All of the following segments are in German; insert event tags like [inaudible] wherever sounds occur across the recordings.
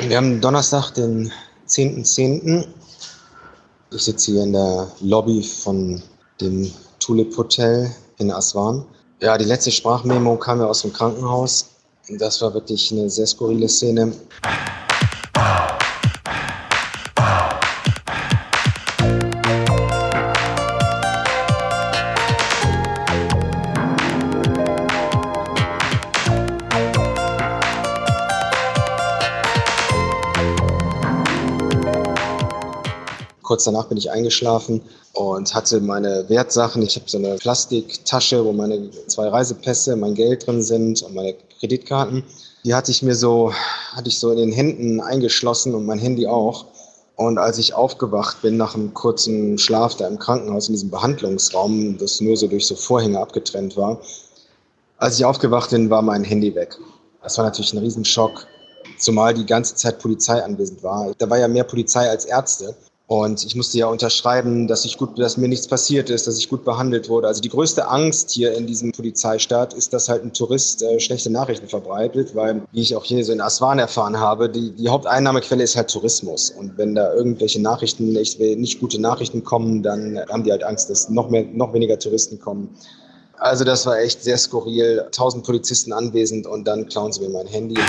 Wir haben Donnerstag, den 10.10. .10. Ich sitze hier in der Lobby von dem Tulip Hotel in Aswan. Ja, die letzte Sprachmemo kam ja aus dem Krankenhaus. Das war wirklich eine sehr skurrile Szene. Kurz danach bin ich eingeschlafen und hatte meine Wertsachen. Ich habe so eine Plastiktasche, wo meine zwei Reisepässe, mein Geld drin sind und meine Kreditkarten. Die hatte ich mir so, hatte ich so in den Händen eingeschlossen und mein Handy auch. Und als ich aufgewacht bin nach einem kurzen Schlaf da im Krankenhaus in diesem Behandlungsraum, das nur so durch so Vorhänge abgetrennt war, als ich aufgewacht bin, war mein Handy weg. Das war natürlich ein Riesenschock, zumal die ganze Zeit Polizei anwesend war. Da war ja mehr Polizei als Ärzte. Und ich musste ja unterschreiben, dass ich gut, dass mir nichts passiert ist, dass ich gut behandelt wurde. Also die größte Angst hier in diesem Polizeistaat ist, dass halt ein Tourist äh, schlechte Nachrichten verbreitet, weil, wie ich auch hier so in Aswan erfahren habe, die, die Haupteinnahmequelle ist halt Tourismus. Und wenn da irgendwelche Nachrichten, nicht, nicht gute Nachrichten kommen, dann haben die halt Angst, dass noch mehr, noch weniger Touristen kommen. Also das war echt sehr skurril. Tausend Polizisten anwesend und dann klauen sie mir mein Handy.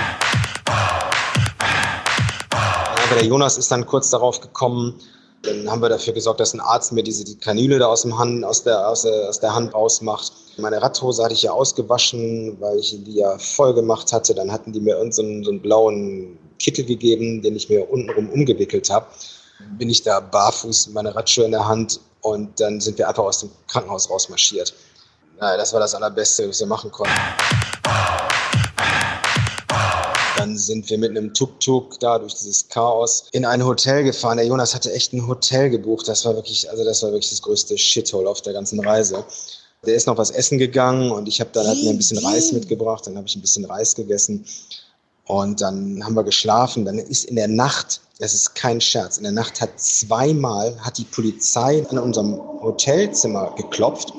Aber der Jonas ist dann kurz darauf gekommen. Dann haben wir dafür gesorgt, dass ein Arzt mir diese die Kanüle da aus, dem Hand, aus, der, aus, der, aus der Hand ausmacht. Meine Radhose hatte ich ja ausgewaschen, weil ich die ja voll gemacht hatte. Dann hatten die mir irgendeinen so, so einen blauen Kittel gegeben, den ich mir untenrum umgewickelt habe. Bin ich da barfuß mit meiner Radschuhe in der Hand und dann sind wir einfach aus dem Krankenhaus rausmarschiert. Naja, das war das Allerbeste, was wir machen konnten. Dann sind wir mit einem Tuk-Tuk da durch dieses Chaos in ein Hotel gefahren. Der Jonas hatte echt ein Hotel gebucht. Das war wirklich, also das war wirklich das größte Shithole auf der ganzen Reise. Der ist noch was essen gegangen und ich habe dann halt mir ein bisschen Reis mitgebracht. Dann habe ich ein bisschen Reis gegessen und dann haben wir geschlafen. Dann ist in der Nacht, das ist kein Scherz, in der Nacht hat zweimal hat die Polizei an unserem Hotelzimmer geklopft.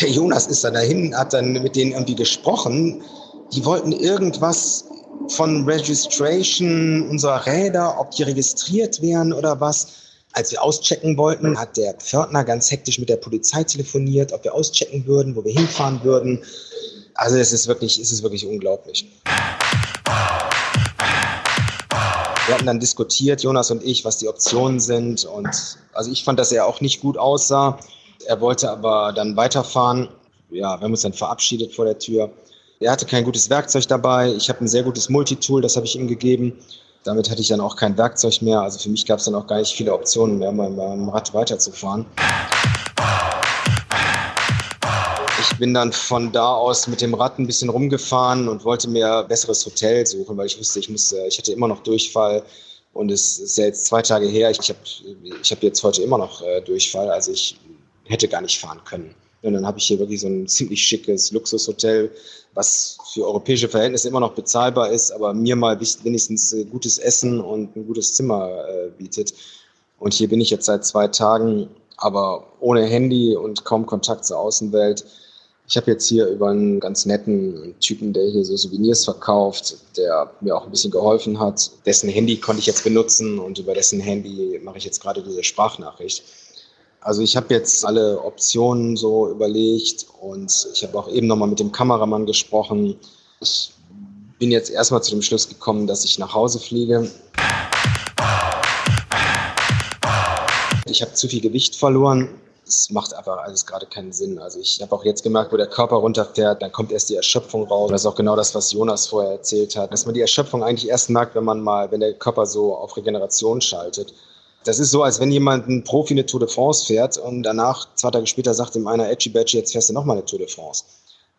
Der Jonas ist dann dahin, hat dann mit denen irgendwie gesprochen. Die wollten irgendwas von Registration unserer Räder, ob die registriert wären oder was. Als wir auschecken wollten, hat der Pförtner ganz hektisch mit der Polizei telefoniert, ob wir auschecken würden, wo wir hinfahren würden. Also es ist wirklich, es ist wirklich unglaublich. Wir hatten dann diskutiert, Jonas und ich, was die Optionen sind. Und also ich fand, dass er auch nicht gut aussah. Er wollte aber dann weiterfahren. Ja, wir haben uns dann verabschiedet vor der Tür. Er hatte kein gutes Werkzeug dabei. Ich habe ein sehr gutes Multitool, das habe ich ihm gegeben. Damit hatte ich dann auch kein Werkzeug mehr. Also für mich gab es dann auch gar nicht viele Optionen mehr, mit meinem Rad weiterzufahren. Ich bin dann von da aus mit dem Rad ein bisschen rumgefahren und wollte mir ein besseres Hotel suchen, weil ich wusste, ich musste, ich hatte immer noch Durchfall und es ist ja jetzt zwei Tage her. Ich habe ich hab jetzt heute immer noch äh, Durchfall, also ich hätte gar nicht fahren können. Und dann habe ich hier wirklich so ein ziemlich schickes Luxushotel, was für europäische Verhältnisse immer noch bezahlbar ist, aber mir mal wenigstens äh, gutes Essen und ein gutes Zimmer äh, bietet. Und hier bin ich jetzt seit zwei Tagen, aber ohne Handy und kaum Kontakt zur Außenwelt. Ich habe jetzt hier über einen ganz netten Typen, der hier so Souvenirs verkauft, der mir auch ein bisschen geholfen hat. Dessen Handy konnte ich jetzt benutzen und über dessen Handy mache ich jetzt gerade diese Sprachnachricht. Also ich habe jetzt alle Optionen so überlegt und ich habe auch eben nochmal mit dem Kameramann gesprochen. Ich bin jetzt erstmal zu dem Schluss gekommen, dass ich nach Hause fliege. Ich habe zu viel Gewicht verloren. Es macht einfach alles gerade keinen Sinn. Also ich habe auch jetzt gemerkt, wo der Körper runterfährt, dann kommt erst die Erschöpfung raus. Das ist auch genau das, was Jonas vorher erzählt hat. Dass man die Erschöpfung eigentlich erst merkt, wenn man mal, wenn der Körper so auf Regeneration schaltet. Das ist so, als wenn jemand ein Profi eine Tour de France fährt und danach, zwei Tage später, sagt ihm einer, Edgy Badgy, jetzt fährst du nochmal eine Tour de France.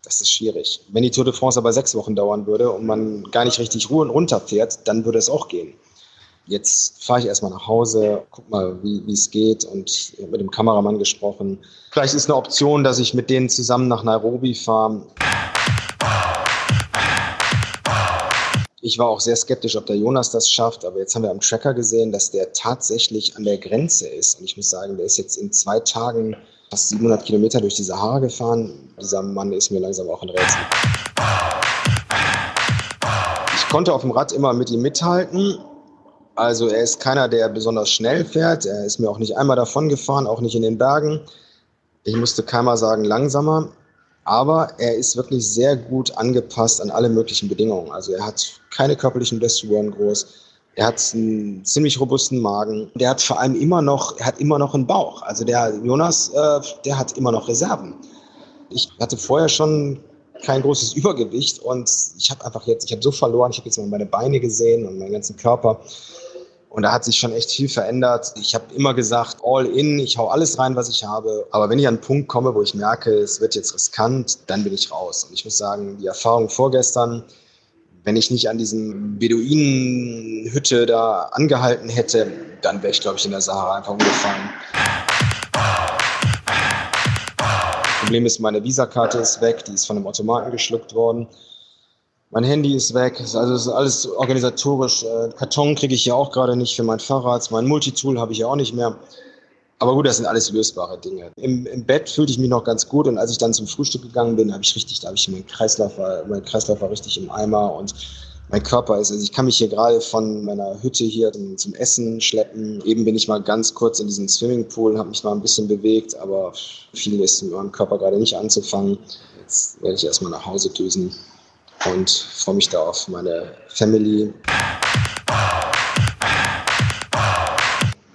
Das ist schwierig. Wenn die Tour de France aber sechs Wochen dauern würde und man gar nicht richtig Ruhe und runterfährt, dann würde es auch gehen. Jetzt fahre ich erstmal nach Hause, guck mal, wie es geht und mit dem Kameramann gesprochen. Vielleicht ist eine Option, dass ich mit denen zusammen nach Nairobi fahre. Ich war auch sehr skeptisch, ob der Jonas das schafft, aber jetzt haben wir am Tracker gesehen, dass der tatsächlich an der Grenze ist. Und ich muss sagen, der ist jetzt in zwei Tagen fast 700 Kilometer durch die Sahara gefahren. Dieser Mann ist mir langsam auch ein Rätsel. Ich konnte auf dem Rad immer mit ihm mithalten. Also er ist keiner, der besonders schnell fährt. Er ist mir auch nicht einmal davon gefahren, auch nicht in den Bergen. Ich musste keiner sagen langsamer. Aber er ist wirklich sehr gut angepasst an alle möglichen Bedingungen. Also er hat keine körperlichen Blessuren groß. Er hat einen ziemlich robusten Magen. Der hat vor allem immer noch, er hat immer noch einen Bauch. Also der Jonas, äh, der hat immer noch Reserven. Ich hatte vorher schon kein großes [laughs] Übergewicht und ich habe einfach jetzt, ich habe so verloren, ich habe jetzt mal meine Beine gesehen und meinen ganzen Körper. Und da hat sich schon echt viel verändert. Ich habe immer gesagt, all in, ich hau alles rein, was ich habe. Aber wenn ich an einen Punkt komme, wo ich merke, es wird jetzt riskant, dann bin ich raus. Und ich muss sagen, die Erfahrung vorgestern, wenn ich nicht an diesem Beduinenhütte da angehalten hätte, dann wäre ich, glaube ich, in der Sahara einfach umgefallen. Problem ist, meine Visakarte ist weg, die ist von einem Automaten geschluckt worden. Mein Handy ist weg, also ist alles organisatorisch. Äh, Karton kriege ich ja auch gerade nicht für mein Fahrrad. Mein Multitool habe ich ja auch nicht mehr. Aber gut, das sind alles lösbare Dinge. Im, Im, Bett fühlte ich mich noch ganz gut und als ich dann zum Frühstück gegangen bin, habe ich richtig, da habe ich mein Kreislauf mein Kreislauf war richtig im Eimer und mein Körper ist, also ich kann mich hier gerade von meiner Hütte hier zum, zum Essen schleppen. Eben bin ich mal ganz kurz in diesen Swimmingpool, habe mich mal ein bisschen bewegt, aber viel ist mit meinem Körper gerade nicht anzufangen. Jetzt werde ich erstmal nach Hause düsen und freue mich da auf meine Family.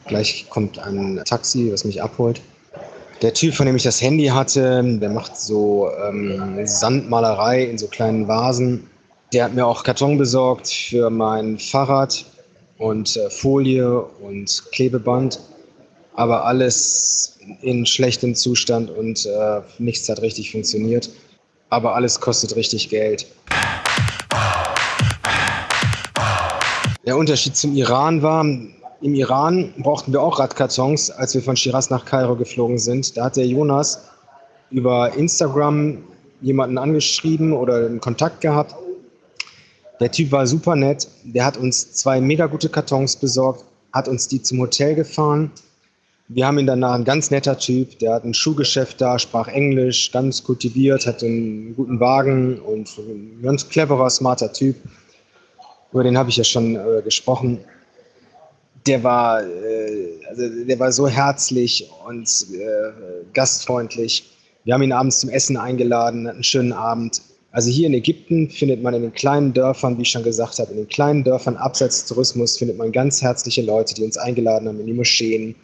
Gleich kommt ein Taxi, was mich abholt. Der Typ, von dem ich das Handy hatte, der macht so ähm, Sandmalerei in so kleinen Vasen. Der hat mir auch Karton besorgt für mein Fahrrad und äh, Folie und Klebeband. Aber alles in schlechtem Zustand und äh, nichts hat richtig funktioniert aber alles kostet richtig Geld. Der Unterschied zum Iran war, im Iran brauchten wir auch Radkartons, als wir von Shiraz nach Kairo geflogen sind. Da hat der Jonas über Instagram jemanden angeschrieben oder einen Kontakt gehabt. Der Typ war super nett. Der hat uns zwei mega gute Kartons besorgt, hat uns die zum Hotel gefahren wir haben ihn danach, ein ganz netter Typ, der hat ein Schuhgeschäft da, sprach Englisch, ganz kultiviert, hat einen guten Wagen und ein ganz cleverer, smarter Typ. Über den habe ich ja schon äh, gesprochen. Der war, äh, also der war so herzlich und äh, gastfreundlich. Wir haben ihn abends zum Essen eingeladen, hatten einen schönen Abend. Also hier in Ägypten findet man in den kleinen Dörfern, wie ich schon gesagt habe, in den kleinen Dörfern abseits des Tourismus findet man ganz herzliche Leute, die uns eingeladen haben in die Moscheen,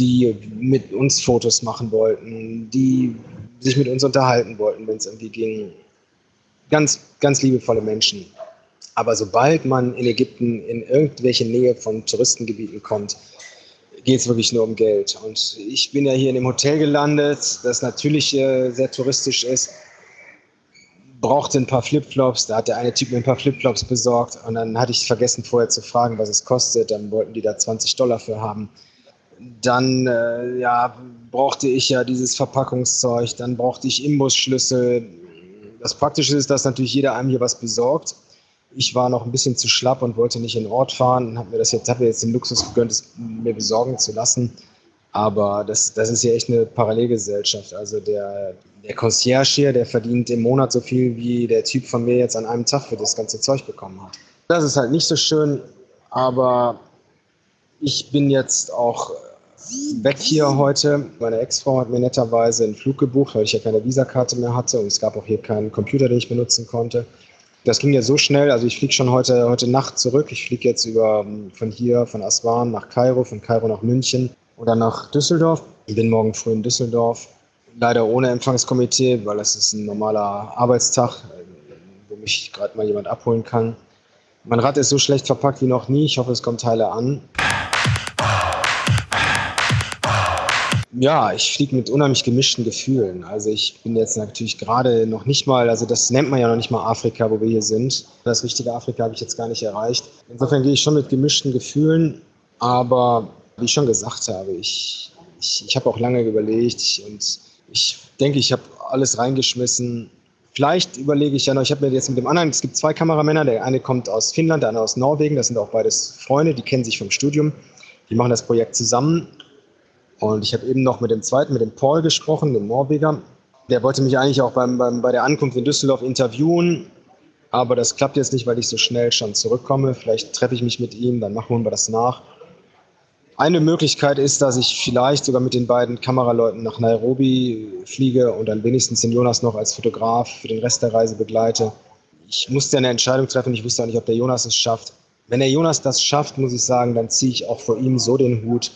die mit uns Fotos machen wollten, die sich mit uns unterhalten wollten, wenn es irgendwie ging. Ganz, ganz liebevolle Menschen. Aber sobald man in Ägypten in irgendwelche Nähe von Touristengebieten kommt, geht es wirklich nur um Geld. Und ich bin ja hier in dem Hotel gelandet, das natürlich äh, sehr touristisch ist, brauchte ein paar Flipflops. Da hat der eine Typ mir ein paar Flipflops besorgt und dann hatte ich vergessen vorher zu fragen, was es kostet. Dann wollten die da 20 Dollar für haben dann äh, ja, brauchte ich ja dieses Verpackungszeug, dann brauchte ich Imbusschlüssel. Das Praktische ist, dass natürlich jeder einem hier was besorgt. Ich war noch ein bisschen zu schlapp und wollte nicht in den Ort fahren und habe mir das jetzt, habe mir jetzt den Luxus gegönnt, es mir besorgen zu lassen. Aber das, das ist ja echt eine Parallelgesellschaft. Also der, der Concierge hier, der verdient im Monat so viel, wie der Typ von mir jetzt an einem Tag für das ganze Zeug bekommen hat. Das ist halt nicht so schön, aber ich bin jetzt auch weg hier heute. Meine Ex-Frau hat mir netterweise einen Flug gebucht, weil ich ja keine Visakarte mehr hatte und es gab auch hier keinen Computer, den ich benutzen konnte. Das ging ja so schnell, also ich fliege schon heute, heute Nacht zurück. Ich fliege jetzt über, von hier, von Aswan nach Kairo, von Kairo nach München oder nach Düsseldorf. Ich bin morgen früh in Düsseldorf. Leider ohne Empfangskomitee, weil es ist ein normaler Arbeitstag, wo mich gerade mal jemand abholen kann. Mein Rad ist so schlecht verpackt wie noch nie. Ich hoffe, es kommen Teile an. Ja, ich fliege mit unheimlich gemischten Gefühlen. Also ich bin jetzt natürlich gerade noch nicht mal, also das nennt man ja noch nicht mal Afrika, wo wir hier sind. Das richtige Afrika habe ich jetzt gar nicht erreicht. Insofern gehe ich schon mit gemischten Gefühlen, aber wie ich schon gesagt habe, ich, ich, ich habe auch lange überlegt und ich denke, ich habe alles reingeschmissen. Vielleicht überlege ich ja noch, ich habe mir jetzt mit dem anderen, es gibt zwei Kameramänner, der eine kommt aus Finnland, der andere aus Norwegen, das sind auch beides Freunde, die kennen sich vom Studium, die machen das Projekt zusammen und ich habe eben noch mit dem zweiten, mit dem Paul gesprochen, dem Norweger. Der wollte mich eigentlich auch beim, beim, bei der Ankunft in Düsseldorf interviewen. Aber das klappt jetzt nicht, weil ich so schnell schon zurückkomme. Vielleicht treffe ich mich mit ihm, dann machen wir das nach. Eine Möglichkeit ist, dass ich vielleicht sogar mit den beiden Kameraleuten nach Nairobi fliege und dann wenigstens den Jonas noch als Fotograf für den Rest der Reise begleite. Ich musste eine Entscheidung treffen. Ich wusste auch nicht, ob der Jonas es schafft. Wenn der Jonas das schafft, muss ich sagen, dann ziehe ich auch vor ihm so den Hut,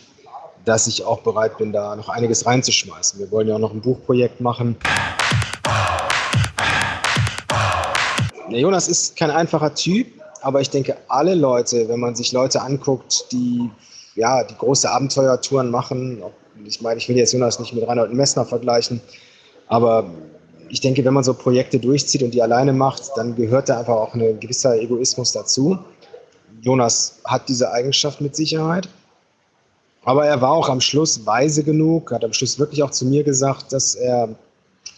dass ich auch bereit bin, da noch einiges reinzuschmeißen. Wir wollen ja auch noch ein Buchprojekt machen. Der Jonas ist kein einfacher Typ, aber ich denke, alle Leute, wenn man sich Leute anguckt, die ja die große Abenteuertouren machen, ich meine, ich will jetzt Jonas nicht mit Reinhold Messner vergleichen, aber ich denke, wenn man so Projekte durchzieht und die alleine macht, dann gehört da einfach auch ein gewisser Egoismus dazu. Jonas hat diese Eigenschaft mit Sicherheit. Aber er war auch am Schluss weise genug, hat am Schluss wirklich auch zu mir gesagt, dass er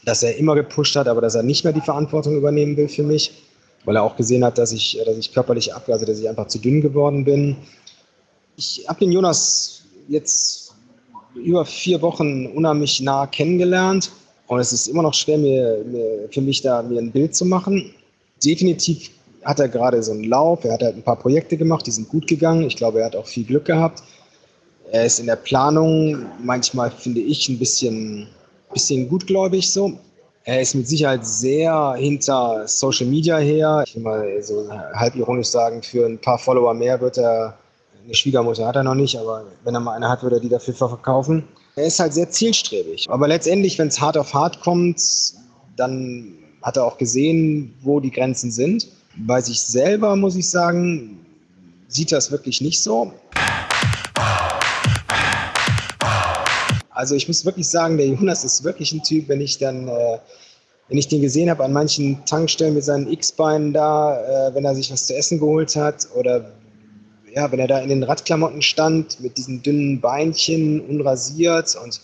dass er immer gepusht hat, aber dass er nicht mehr die Verantwortung übernehmen will für mich, weil er auch gesehen hat, dass ich, dass ich körperlich ab, also dass ich einfach zu dünn geworden bin. Ich habe den Jonas jetzt über vier Wochen unheimlich nah kennengelernt und es ist immer noch schwer mir, mir, für mich da mir ein Bild zu machen. Definitiv hat er gerade so einen Lauf, er hat halt ein paar Projekte gemacht, die sind gut gegangen. Ich glaube, er hat auch viel Glück gehabt. Er ist in der Planung manchmal, finde ich, ein bisschen bisschen gutgläubig so. Er ist mit Sicherheit sehr hinter Social Media her. Ich will mal so halb ironisch sagen, für ein paar Follower mehr wird er, eine Schwiegermutter hat er noch nicht, aber wenn er mal eine hat, würde er die dafür verkaufen. Er ist halt sehr zielstrebig. Aber letztendlich, wenn es hart auf hart kommt, dann hat er auch gesehen, wo die Grenzen sind. Bei sich selber, muss ich sagen, sieht es wirklich nicht so. Also ich muss wirklich sagen, der Jonas ist wirklich ein Typ, wenn ich dann, äh, wenn ich den gesehen habe an manchen Tankstellen mit seinen X-Beinen da, äh, wenn er sich was zu essen geholt hat oder ja, wenn er da in den Radklamotten stand mit diesen dünnen Beinchen, unrasiert und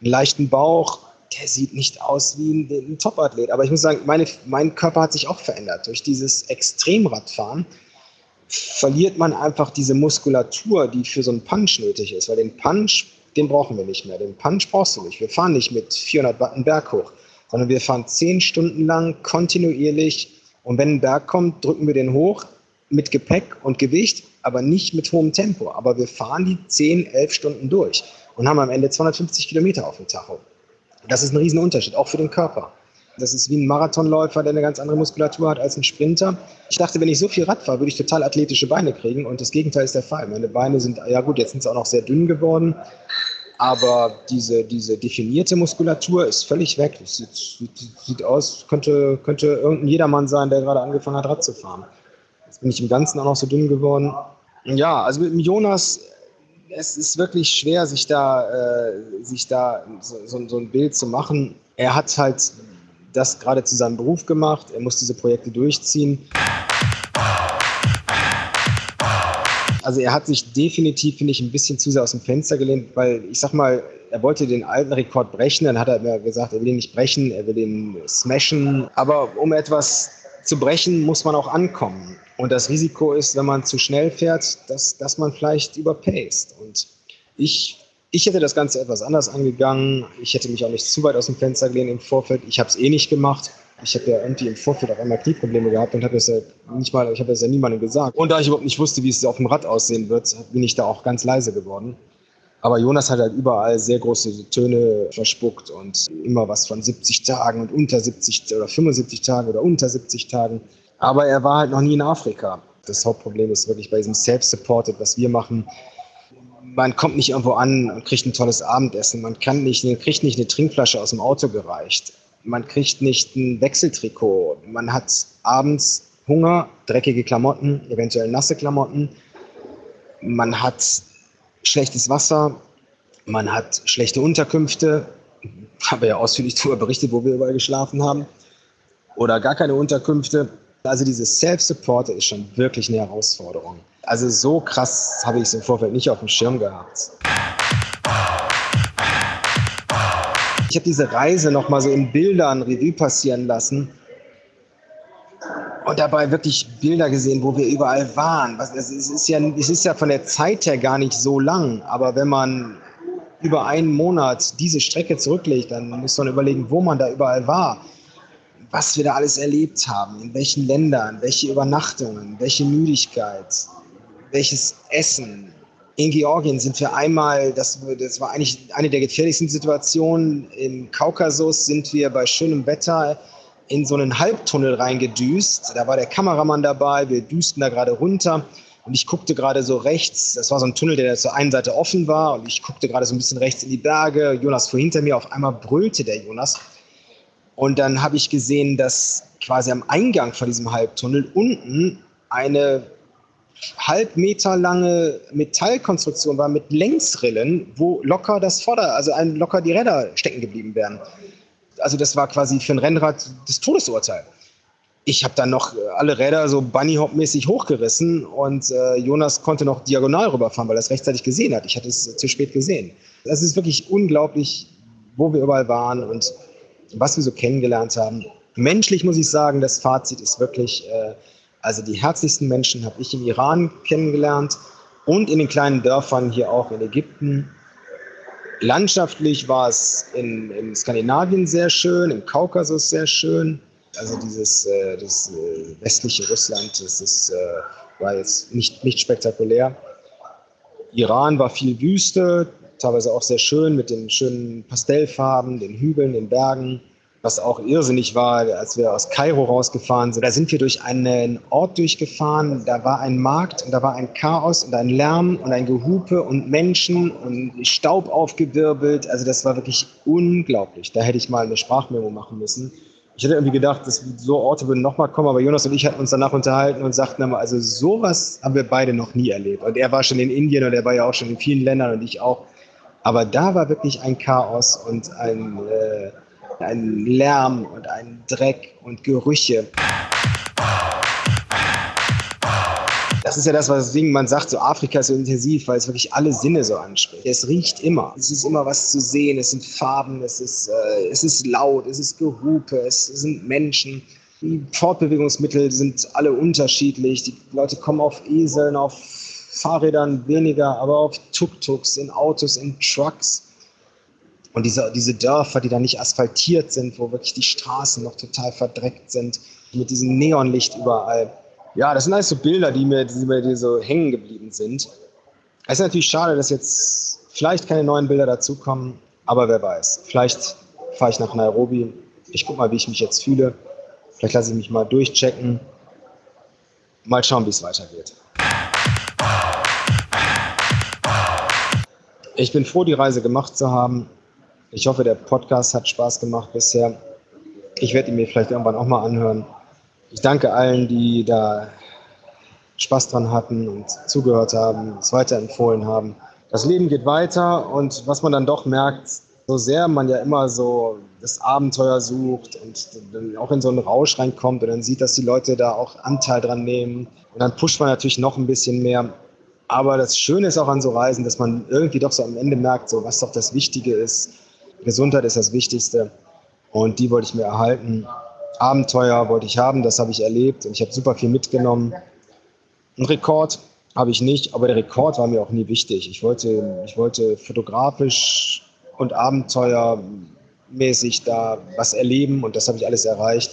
einen leichten Bauch, der sieht nicht aus wie ein, ein Topathlet. Aber ich muss sagen, meine, mein Körper hat sich auch verändert. Durch dieses Extremradfahren verliert man einfach diese Muskulatur, die für so einen Punch nötig ist. Weil den Punch den brauchen wir nicht mehr. Den Punch brauchst du nicht. Wir fahren nicht mit 400 Watt einen Berg hoch, sondern wir fahren zehn Stunden lang kontinuierlich. Und wenn ein Berg kommt, drücken wir den hoch mit Gepäck und Gewicht, aber nicht mit hohem Tempo. Aber wir fahren die 10, 11 Stunden durch und haben am Ende 250 Kilometer auf dem Tacho. Das ist ein Riesenunterschied, auch für den Körper. Das ist wie ein Marathonläufer, der eine ganz andere Muskulatur hat als ein Sprinter. Ich dachte, wenn ich so viel Rad fahre, würde ich total athletische Beine kriegen und das Gegenteil ist der Fall. Meine Beine sind, ja gut, jetzt sind sie auch noch sehr dünn geworden, aber diese, diese definierte Muskulatur ist völlig weg. Das sieht, sieht, aus, könnte, könnte irgendein Jedermann sein, der gerade angefangen hat, Rad zu fahren. Jetzt bin ich im Ganzen auch noch so dünn geworden. Ja, also mit dem Jonas, es ist wirklich schwer, sich da, äh, sich da so, so, so ein Bild zu machen. Er hat halt das gerade zu seinem Beruf gemacht. Er muss diese Projekte durchziehen. Also er hat sich definitiv, finde ich, ein bisschen zu sehr aus dem Fenster gelehnt, weil ich sag mal, er wollte den alten Rekord brechen, dann hat er mir gesagt, er will ihn nicht brechen, er will ihn smashen. Aber um etwas zu brechen, muss man auch ankommen. Und das Risiko ist, wenn man zu schnell fährt, dass, dass man vielleicht überpaced. Und ich ich hätte das Ganze etwas anders angegangen. Ich hätte mich auch nicht zu weit aus dem Fenster gelehnt im Vorfeld. Ich habe es eh nicht gemacht. Ich habe ja irgendwie im Vorfeld auch einmal Knieprobleme gehabt und habe das ja nicht mal, ich habe das ja niemandem gesagt. Und da ich überhaupt nicht wusste, wie es auf dem Rad aussehen wird, bin ich da auch ganz leise geworden. Aber Jonas hat halt überall sehr große Töne verspuckt und immer was von 70 Tagen und unter 70 oder 75 Tagen oder unter 70 Tagen. Aber er war halt noch nie in Afrika. Das Hauptproblem ist wirklich bei diesem Self-Supported, was wir machen, man kommt nicht irgendwo an und kriegt ein tolles Abendessen. Man kann nicht, kriegt nicht eine Trinkflasche aus dem Auto gereicht. Man kriegt nicht ein Wechseltrikot. Man hat abends Hunger, dreckige Klamotten, eventuell nasse Klamotten. Man hat schlechtes Wasser. Man hat schlechte Unterkünfte. Habe ja ausführlich darüber berichtet, wo wir überall geschlafen haben. Oder gar keine Unterkünfte. Also dieses Self-Support ist schon wirklich eine Herausforderung. Also so krass habe ich es im Vorfeld nicht auf dem Schirm gehabt. Ich habe diese Reise noch mal so in Bildern Revue passieren lassen und dabei wirklich Bilder gesehen, wo wir überall waren. Es ist, ja, es ist ja von der Zeit her gar nicht so lang, aber wenn man über einen Monat diese Strecke zurücklegt, dann muss man überlegen, wo man da überall war was wir da alles erlebt haben, in welchen Ländern, welche Übernachtungen, welche Müdigkeit, welches Essen. In Georgien sind wir einmal, das, das war eigentlich eine der gefährlichsten Situationen, im Kaukasus sind wir bei schönem Wetter in so einen Halbtunnel reingedüst. Da war der Kameramann dabei, wir düsten da gerade runter und ich guckte gerade so rechts, das war so ein Tunnel, der zur einen Seite offen war und ich guckte gerade so ein bisschen rechts in die Berge. Jonas fuhr hinter mir, auf einmal brüllte der Jonas. Und dann habe ich gesehen, dass quasi am Eingang von diesem Halbtunnel unten eine halb Meter lange Metallkonstruktion war mit Längsrillen, wo locker das Vorder-, also locker die Räder stecken geblieben wären. Also das war quasi für ein Rennrad das Todesurteil. Ich habe dann noch alle Räder so Bunnyhop-mäßig hochgerissen und äh, Jonas konnte noch diagonal rüberfahren, weil er es rechtzeitig gesehen hat. Ich hatte es zu spät gesehen. Es ist wirklich unglaublich, wo wir überall waren und was wir so kennengelernt haben. Menschlich muss ich sagen, das Fazit ist wirklich, äh, also die herzlichsten Menschen habe ich im Iran kennengelernt und in den kleinen Dörfern hier auch in Ägypten. Landschaftlich war es in, in Skandinavien sehr schön, im Kaukasus sehr schön. Also dieses äh, das, äh, westliche Russland, das ist, äh, war jetzt nicht, nicht spektakulär. Iran war viel Wüste, teilweise auch sehr schön mit den schönen Pastellfarben, den Hügeln, den Bergen. Was auch irrsinnig war, als wir aus Kairo rausgefahren sind. Da sind wir durch einen Ort durchgefahren, da war ein Markt und da war ein Chaos und ein Lärm und ein Gehupe und Menschen und Staub aufgewirbelt. Also das war wirklich unglaublich. Da hätte ich mal eine Sprachmemo machen müssen. Ich hätte irgendwie gedacht, dass so Orte würden nochmal kommen, aber Jonas und ich hatten uns danach unterhalten und sagten immer, also sowas haben wir beide noch nie erlebt. Und er war schon in Indien und er war ja auch schon in vielen Ländern und ich auch. Aber da war wirklich ein Chaos und ein, äh, ein Lärm und ein Dreck und Gerüche. Das ist ja das, was man sagt, so Afrika ist so intensiv, weil es wirklich alle Sinne so anspricht. Es riecht immer. Es ist immer was zu sehen. Es sind Farben, es ist, äh, es ist laut, es ist Gehupe, es sind Menschen. Die Fortbewegungsmittel sind alle unterschiedlich. Die Leute kommen auf Eseln, auf Fahrrädern weniger, aber auf Tuk-Tuks, in Autos, in Trucks. Und diese, diese Dörfer, die da nicht asphaltiert sind, wo wirklich die Straßen noch total verdreckt sind, mit diesem Neonlicht überall. Ja, das sind alles so Bilder, die mir, die mir so hängen geblieben sind. Es ist natürlich schade, dass jetzt vielleicht keine neuen Bilder dazukommen, aber wer weiß. Vielleicht fahre ich nach Nairobi. Ich gucke mal, wie ich mich jetzt fühle. Vielleicht lasse ich mich mal durchchecken. Mal schauen, wie es weitergeht. Ich bin froh, die Reise gemacht zu haben. Ich hoffe, der Podcast hat Spaß gemacht bisher. Ich werde ihn mir vielleicht irgendwann auch mal anhören. Ich danke allen, die da Spaß dran hatten und zugehört haben, es weiterempfohlen haben. Das Leben geht weiter und was man dann doch merkt, so sehr man ja immer so das Abenteuer sucht und dann auch in so einen Rausch reinkommt und dann sieht, dass die Leute da auch Anteil dran nehmen und dann pusht man natürlich noch ein bisschen mehr. Aber das Schöne ist auch an so Reisen, dass man irgendwie doch so am Ende merkt, so was doch das Wichtige ist. Gesundheit ist das Wichtigste und die wollte ich mir erhalten. Abenteuer wollte ich haben, das habe ich erlebt und ich habe super viel mitgenommen. Ein Rekord habe ich nicht, aber der Rekord war mir auch nie wichtig. Ich wollte, ich wollte fotografisch und abenteuermäßig da was erleben und das habe ich alles erreicht.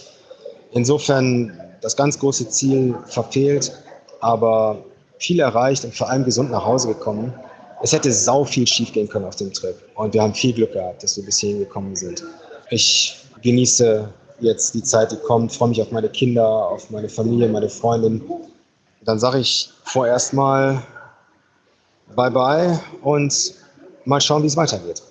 Insofern das ganz große Ziel verfehlt, aber viel erreicht und vor allem gesund nach Hause gekommen. Es hätte sau viel schief gehen können auf dem Trip. Und wir haben viel Glück gehabt, dass wir bis hierhin gekommen sind. Ich genieße jetzt die Zeit, die kommt, freue mich auf meine Kinder, auf meine Familie, meine Freundin. Dann sage ich vorerst mal Bye-bye und mal schauen, wie es weitergeht.